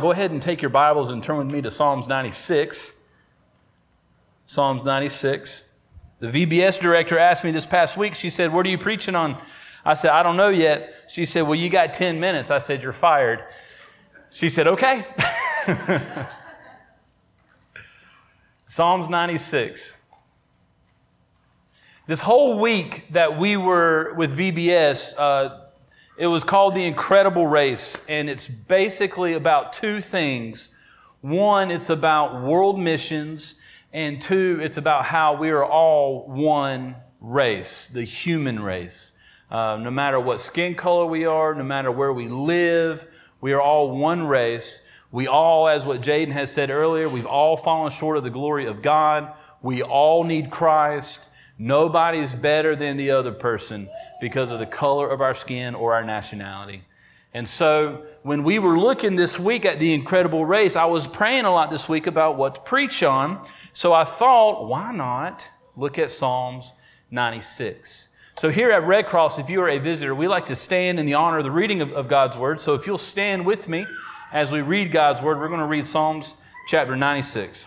Go ahead and take your Bibles and turn with me to Psalms 96. Psalms 96. The VBS director asked me this past week, she said, What are you preaching on? I said, I don't know yet. She said, Well, you got 10 minutes. I said, You're fired. She said, Okay. Psalms 96. This whole week that we were with VBS, uh, it was called The Incredible Race, and it's basically about two things. One, it's about world missions, and two, it's about how we are all one race, the human race. Uh, no matter what skin color we are, no matter where we live, we are all one race. We all, as what Jaden has said earlier, we've all fallen short of the glory of God. We all need Christ. Nobody's better than the other person because of the color of our skin or our nationality. And so when we were looking this week at the incredible race, I was praying a lot this week about what to preach on. So I thought, why not look at Psalms 96? So here at Red Cross, if you are a visitor, we like to stand in the honor of the reading of, of God's Word. So if you'll stand with me as we read God's Word, we're going to read Psalms chapter 96.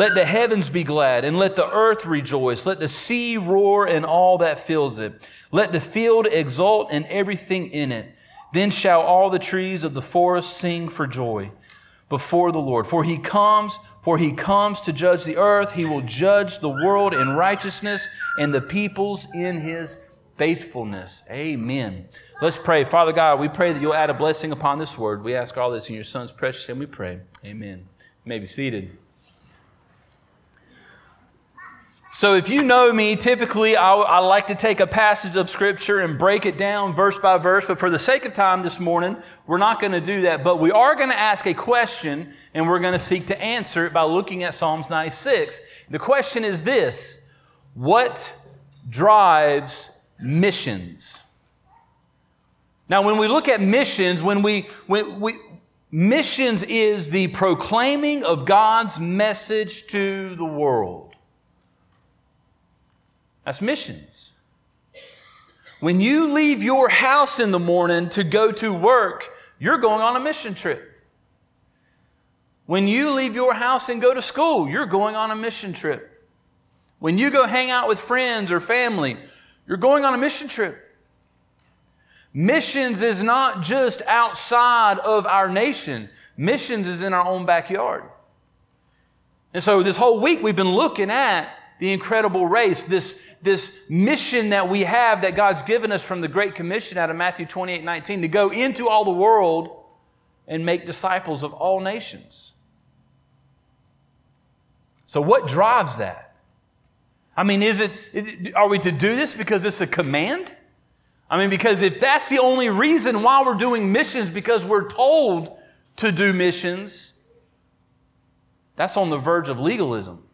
Let the heavens be glad and let the earth rejoice. Let the sea roar and all that fills it. Let the field exult and everything in it. Then shall all the trees of the forest sing for joy before the Lord. For he comes, for he comes to judge the earth. He will judge the world in righteousness and the peoples in his faithfulness. Amen. Let's pray. Father God, we pray that you'll add a blessing upon this word. We ask all this in your son's precious name we pray. Amen. You may be seated. So, if you know me, typically I, I, like to take a passage of Scripture and break it down verse by verse. But for the sake of time this morning, we're not going to do that. But we are going to ask a question and we're going to seek to answer it by looking at Psalms 96. The question is this What drives missions? Now, when we look at missions, when we, when we, missions is the proclaiming of God's message to the world. That's missions. When you leave your house in the morning to go to work, you're going on a mission trip. When you leave your house and go to school, you're going on a mission trip. When you go hang out with friends or family, you're going on a mission trip. Missions is not just outside of our nation. Missions is in our own backyard. And so this whole week we've been looking at the incredible race, this, this mission that we have that God's given us from the Great Commission out of Matthew 28 19 to go into all the world and make disciples of all nations. So, what drives that? I mean, is it, is it, are we to do this because it's a command? I mean, because if that's the only reason why we're doing missions, because we're told to do missions, that's on the verge of legalism.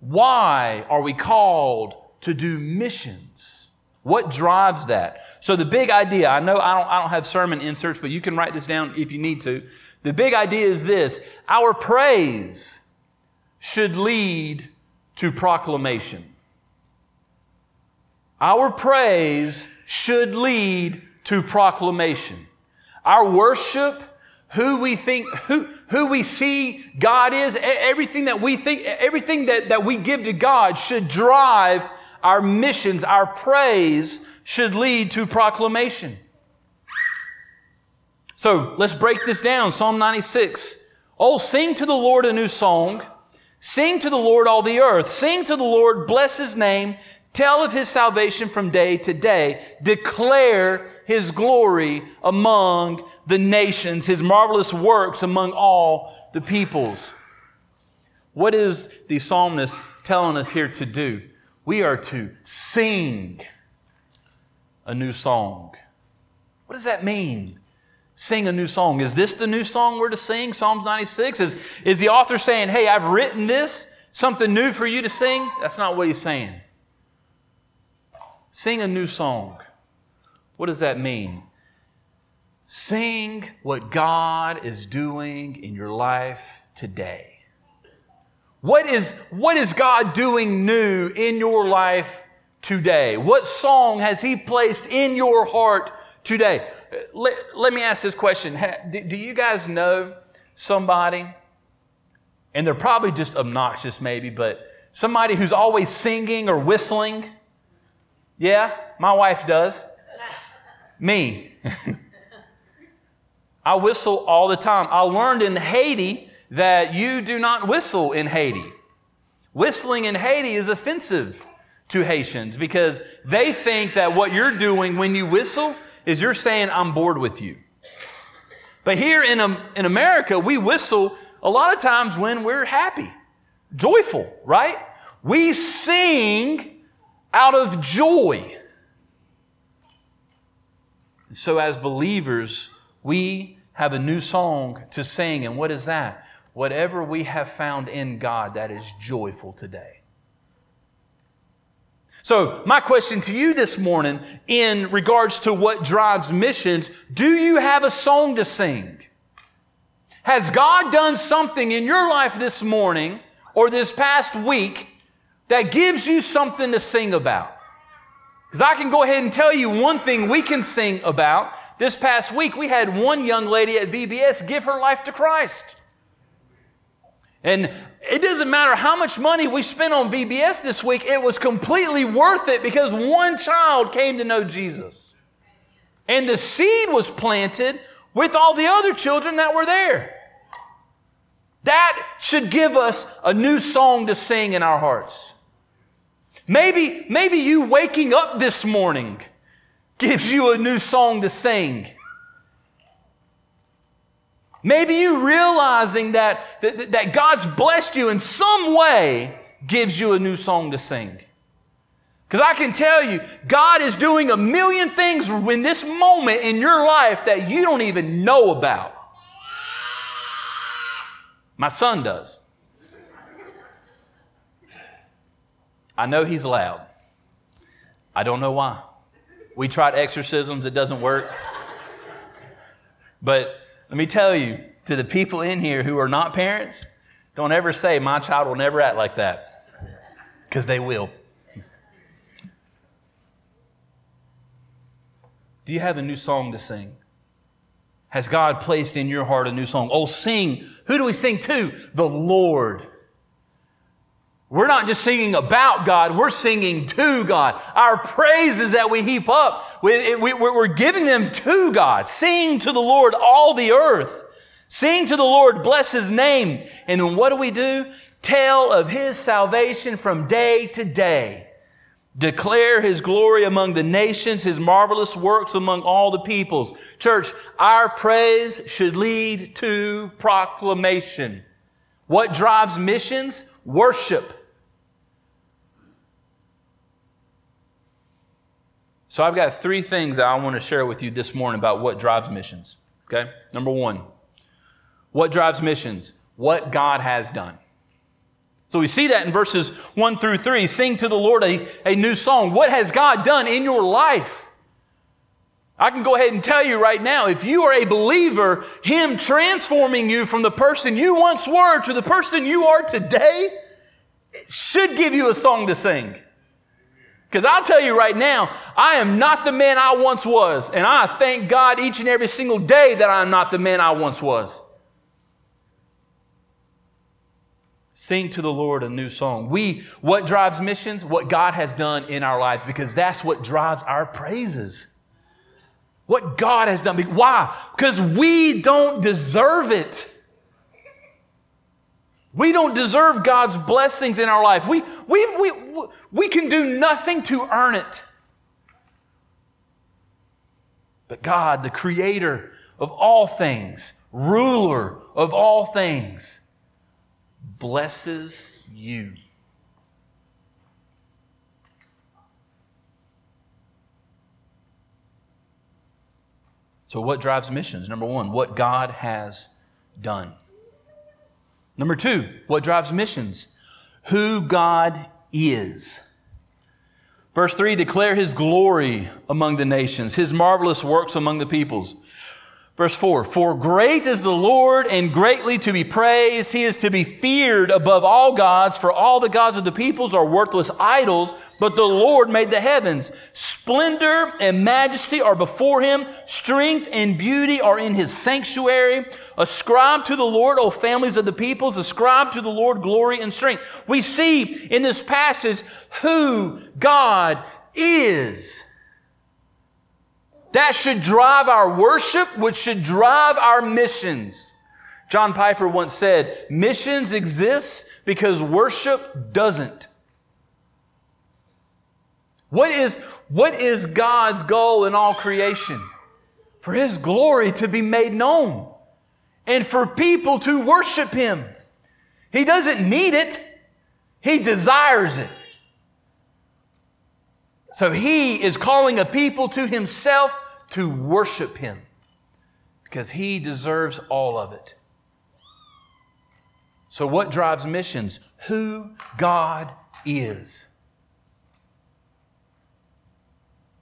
Why are we called to do missions? What drives that? So the big idea, I know I don't, I don't have sermon inserts, but you can write this down if you need to. The big idea is this. Our praise should lead to proclamation. Our praise should lead to proclamation. Our worship who we think, who, who we see God is, everything that we think, everything that, that we give to God should drive our missions. Our praise should lead to proclamation. So let's break this down. Psalm 96. Oh, sing to the Lord a new song. Sing to the Lord all the earth. Sing to the Lord, bless his name. Tell of his salvation from day to day. Declare his glory among the nations, his marvelous works among all the peoples. What is the psalmist telling us here to do? We are to sing a new song. What does that mean? Sing a new song. Is this the new song we're to sing? Psalms 96? Is, is the author saying, hey, I've written this, something new for you to sing? That's not what he's saying. Sing a new song. What does that mean? Sing what God is doing in your life today. What is, what is God doing new in your life today? What song has He placed in your heart today? Let, let me ask this question. Do you guys know somebody, and they're probably just obnoxious maybe, but somebody who's always singing or whistling? Yeah, my wife does. Me. I whistle all the time. I learned in Haiti that you do not whistle in Haiti. Whistling in Haiti is offensive to Haitians because they think that what you're doing when you whistle is you're saying, I'm bored with you. But here in, in America, we whistle a lot of times when we're happy, joyful, right? We sing out of joy. So, as believers, we have a new song to sing. And what is that? whatever we have found in God that is joyful today. So, my question to you this morning in regards to what drives missions, do you have a song to sing? Has God done something in your life this morning or this past week that gives you something to sing about? Because I can go ahead and tell you one thing we can sing about. This past week, we had one young lady at VBS give her life to Christ. And it doesn't matter how much money we spent on VBS this week, it was completely worth it because one child came to know Jesus. And the seed was planted with all the other children that were there. That should give us a new song to sing in our hearts. Maybe, maybe you waking up this morning gives you a new song to sing. Maybe you realizing that, that, that God's blessed you in some way gives you a new song to sing. Because I can tell you, God is doing a million things in this moment in your life that you don't even know about. My son does. I know he's loud. I don't know why. We tried exorcisms, it doesn't work. But let me tell you, to the people in here who are not parents, don't ever say, My child will never act like that, because they will. Do you have a new song to sing? Has God placed in your heart a new song? Oh, sing. Who do we sing to? The Lord. We're not just singing about God, we're singing to God. Our praises that we heap up, we, are giving them to God. Sing to the Lord, all the earth. Sing to the Lord, bless His name. And then what do we do? Tell of His salvation from day to day. Declare His glory among the nations, His marvelous works among all the peoples. Church, our praise should lead to proclamation. What drives missions? Worship. So I've got three things that I want to share with you this morning about what drives missions. Okay? Number one, what drives missions? What God has done. So we see that in verses one through three. Sing to the Lord a, a new song. What has God done in your life? I can go ahead and tell you right now, if you are a believer, Him transforming you from the person you once were to the person you are today, should give you a song to sing. Because I'll tell you right now, I am not the man I once was. And I thank God each and every single day that I'm not the man I once was. Sing to the Lord a new song. We, what drives missions? What God has done in our lives, because that's what drives our praises. What God has done. Why? Because we don't deserve it. We don't deserve God's blessings in our life. We, we, we, we can do nothing to earn it. But God, the creator of all things, ruler of all things, blesses you. So, what drives missions? Number one, what God has done. Number two, what drives missions? Who God is. Verse 3 declare his glory among the nations, his marvelous works among the peoples. Verse 4 For great is the Lord and greatly to be praised. He is to be feared above all gods, for all the gods of the peoples are worthless idols, but the Lord made the heavens. Splendor and majesty are before him, strength and beauty are in his sanctuary. Ascribe to the Lord, O families of the peoples, ascribe to the Lord glory and strength. We see in this passage who God is. That should drive our worship, which should drive our missions. John Piper once said, missions exist because worship doesn't. What is, what is God's goal in all creation? For His glory to be made known and for people to worship Him. He doesn't need it. He desires it. So he is calling a people to himself to worship him because he deserves all of it. So, what drives missions? Who God is.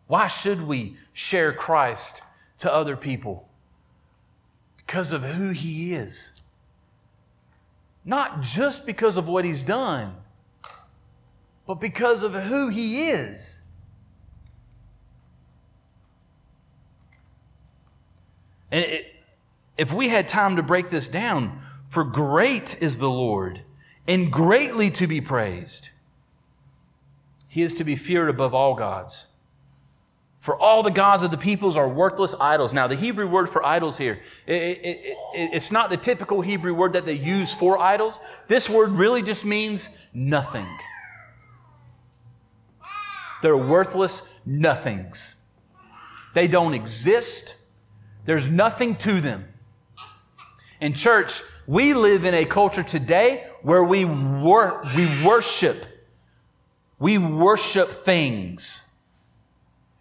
Why should we share Christ to other people? Because of who he is. Not just because of what he's done, but because of who he is. And it, if we had time to break this down, for great is the Lord and greatly to be praised. He is to be feared above all gods. For all the gods of the peoples are worthless idols. Now, the Hebrew word for idols here, it, it, it, it's not the typical Hebrew word that they use for idols. This word really just means nothing. They're worthless nothings. They don't exist. There's nothing to them. In church, we live in a culture today where we, wor- we worship. We worship things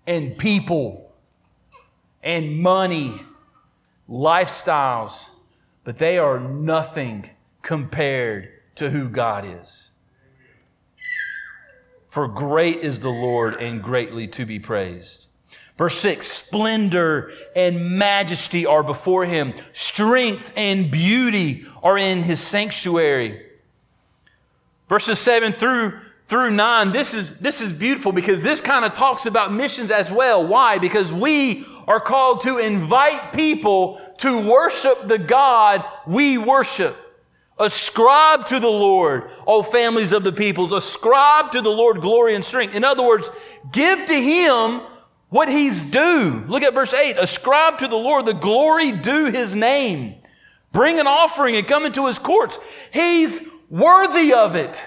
and people and money, lifestyles, but they are nothing compared to who God is. For great is the Lord and greatly to be praised. Verse 6 Splendor and majesty are before him, strength and beauty are in his sanctuary. Verses 7 through through 9 this is this is beautiful because this kind of talks about missions as well. Why? Because we are called to invite people to worship the god we worship. Ascribe to the lord o families of the peoples ascribe to the lord glory and strength. In other words give to him what he's due. Look at verse 8. Ascribe to the Lord the glory due his name. Bring an offering and come into his courts. He's worthy of it.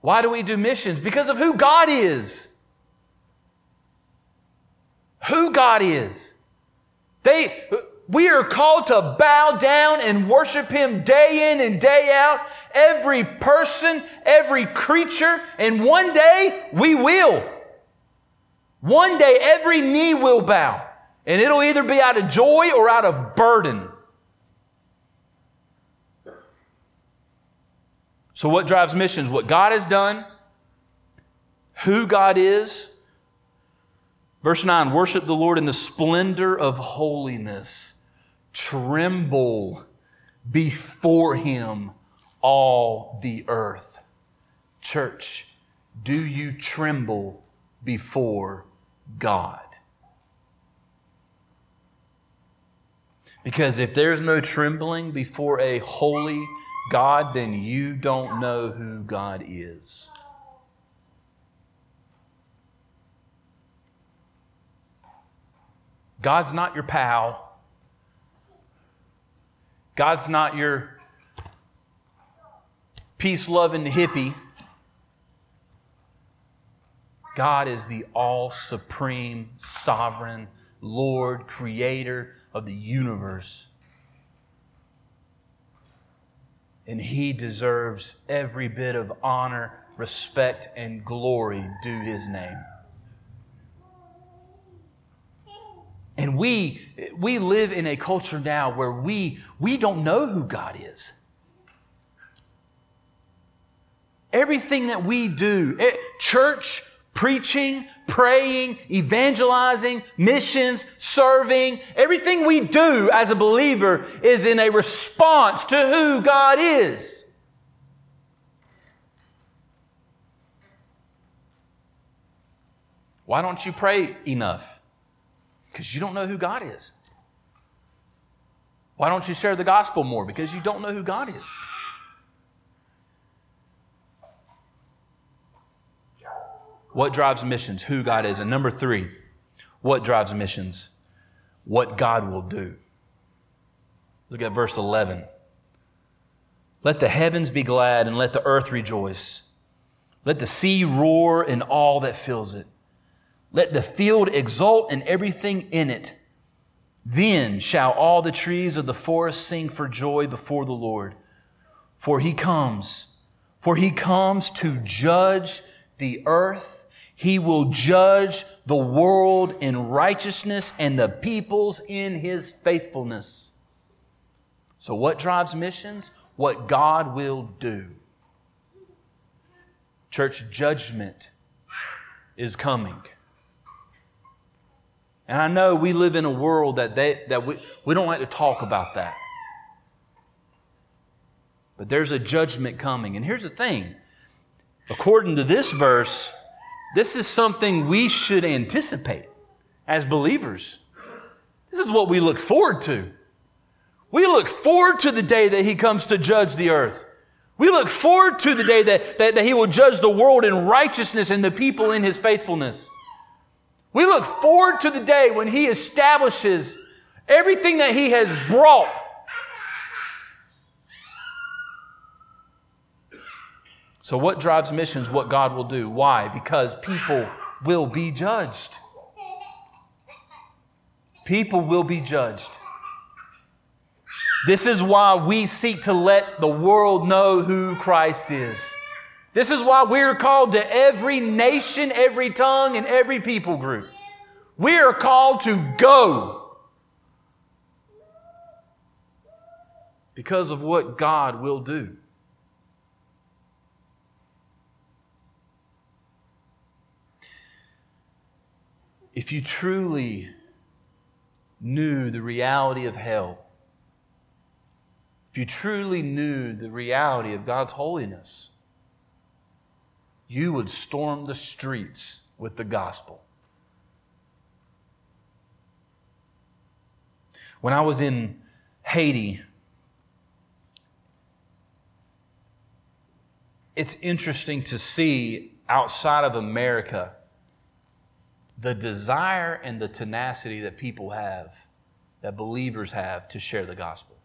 Why do we do missions? Because of who God is. Who God is. They, we are called to bow down and worship Him day in and day out every person, every creature, and one day we will. One day every knee will bow, and it'll either be out of joy or out of burden. So, what drives missions? What God has done, who God is. Verse 9 Worship the Lord in the splendor of holiness, tremble before Him all the earth. Church, do you tremble before God? Because if there's no trembling before a holy God, then you don't know who God is. God's not your pal. God's not your peace loving hippie. God is the all supreme, sovereign Lord, creator of the universe. And he deserves every bit of honor, respect, and glory due his name. And we, we live in a culture now where we, we don't know who God is. Everything that we do, it, church, preaching, praying, evangelizing, missions, serving, everything we do as a believer is in a response to who God is. Why don't you pray enough? Because you don't know who God is. Why don't you share the gospel more? Because you don't know who God is. What drives missions? Who God is. And number three, what drives missions? What God will do. Look at verse 11. Let the heavens be glad and let the earth rejoice. Let the sea roar and all that fills it. Let the field exult and everything in it. Then shall all the trees of the forest sing for joy before the Lord. For he comes, for he comes to judge the earth he will judge the world in righteousness and the peoples in his faithfulness. So, what drives missions? What God will do. Church judgment is coming. And I know we live in a world that, they, that we, we don't like to talk about that. But there's a judgment coming. And here's the thing according to this verse, this is something we should anticipate as believers. This is what we look forward to. We look forward to the day that He comes to judge the earth. We look forward to the day that, that, that He will judge the world in righteousness and the people in His faithfulness. We look forward to the day when He establishes everything that He has brought So, what drives missions? What God will do. Why? Because people will be judged. People will be judged. This is why we seek to let the world know who Christ is. This is why we're called to every nation, every tongue, and every people group. We are called to go because of what God will do. If you truly knew the reality of hell, if you truly knew the reality of God's holiness, you would storm the streets with the gospel. When I was in Haiti, it's interesting to see outside of America the desire and the tenacity that people have, that believers have to share the gospel.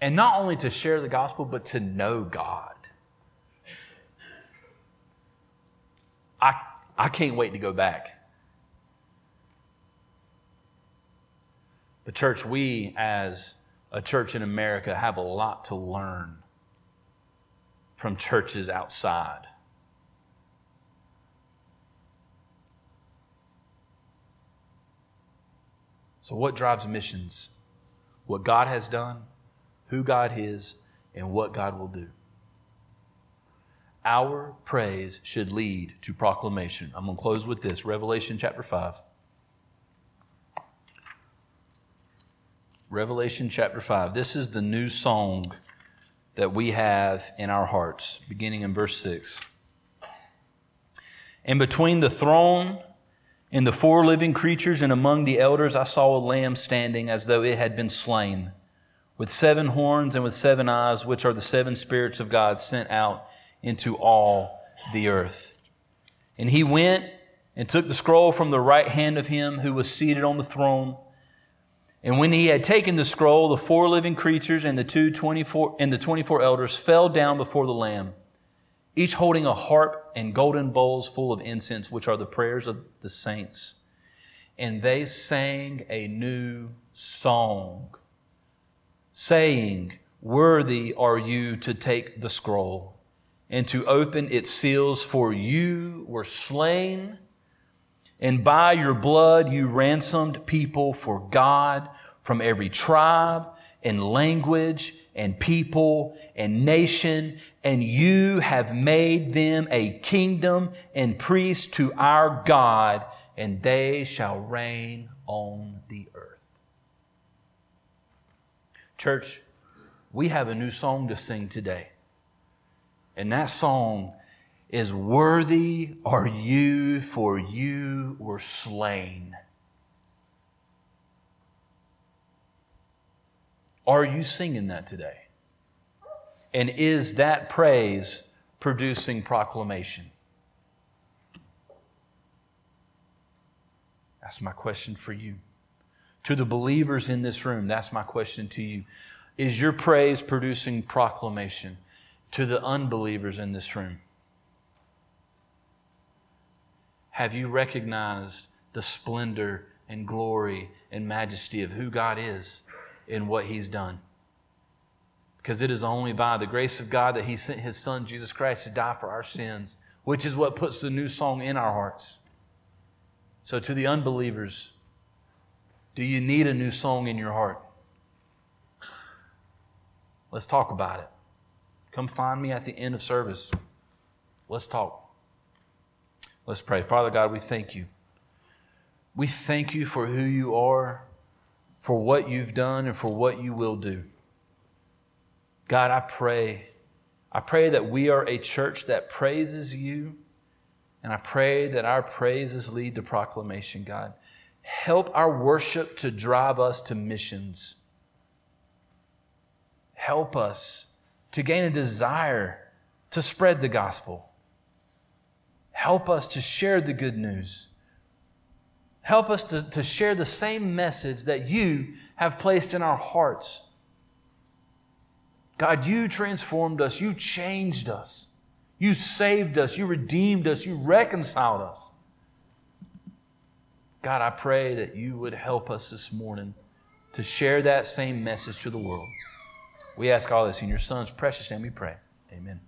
And not only to share the gospel, but to know God. I, I can't wait to go back. The church, we as a church in America have a lot to learn from churches outside. So, what drives missions? What God has done, who God is, and what God will do. Our praise should lead to proclamation. I'm going to close with this Revelation chapter 5. Revelation chapter 5. This is the new song that we have in our hearts, beginning in verse 6. And between the throne In the four living creatures and among the elders, I saw a lamb standing as though it had been slain, with seven horns and with seven eyes, which are the seven spirits of God sent out into all the earth. And he went and took the scroll from the right hand of him who was seated on the throne. And when he had taken the scroll, the four living creatures and the two 24 and the 24 elders fell down before the lamb each holding a harp and golden bowls full of incense, which are the prayers of the saints. And they sang a new song, saying, Worthy are you to take the scroll and to open its seals, for you were slain, and by your blood you ransomed people for God from every tribe and language and people and nation, and you have made them a kingdom and priests to our God, and they shall reign on the earth. Church, we have a new song to sing today. And that song is Worthy are you, for you were slain. Are you singing that today? And is that praise producing proclamation? That's my question for you. To the believers in this room, that's my question to you. Is your praise producing proclamation to the unbelievers in this room? Have you recognized the splendor and glory and majesty of who God is? In what he's done. Because it is only by the grace of God that he sent his son, Jesus Christ, to die for our sins, which is what puts the new song in our hearts. So, to the unbelievers, do you need a new song in your heart? Let's talk about it. Come find me at the end of service. Let's talk. Let's pray. Father God, we thank you. We thank you for who you are for what you've done and for what you will do. God, I pray. I pray that we are a church that praises you, and I pray that our praises lead to proclamation, God. Help our worship to drive us to missions. Help us to gain a desire to spread the gospel. Help us to share the good news. Help us to, to share the same message that you have placed in our hearts. God, you transformed us, you changed us, you saved us, you redeemed us, you reconciled us. God, I pray that you would help us this morning to share that same message to the world. We ask all this in your Son's precious name we pray. Amen.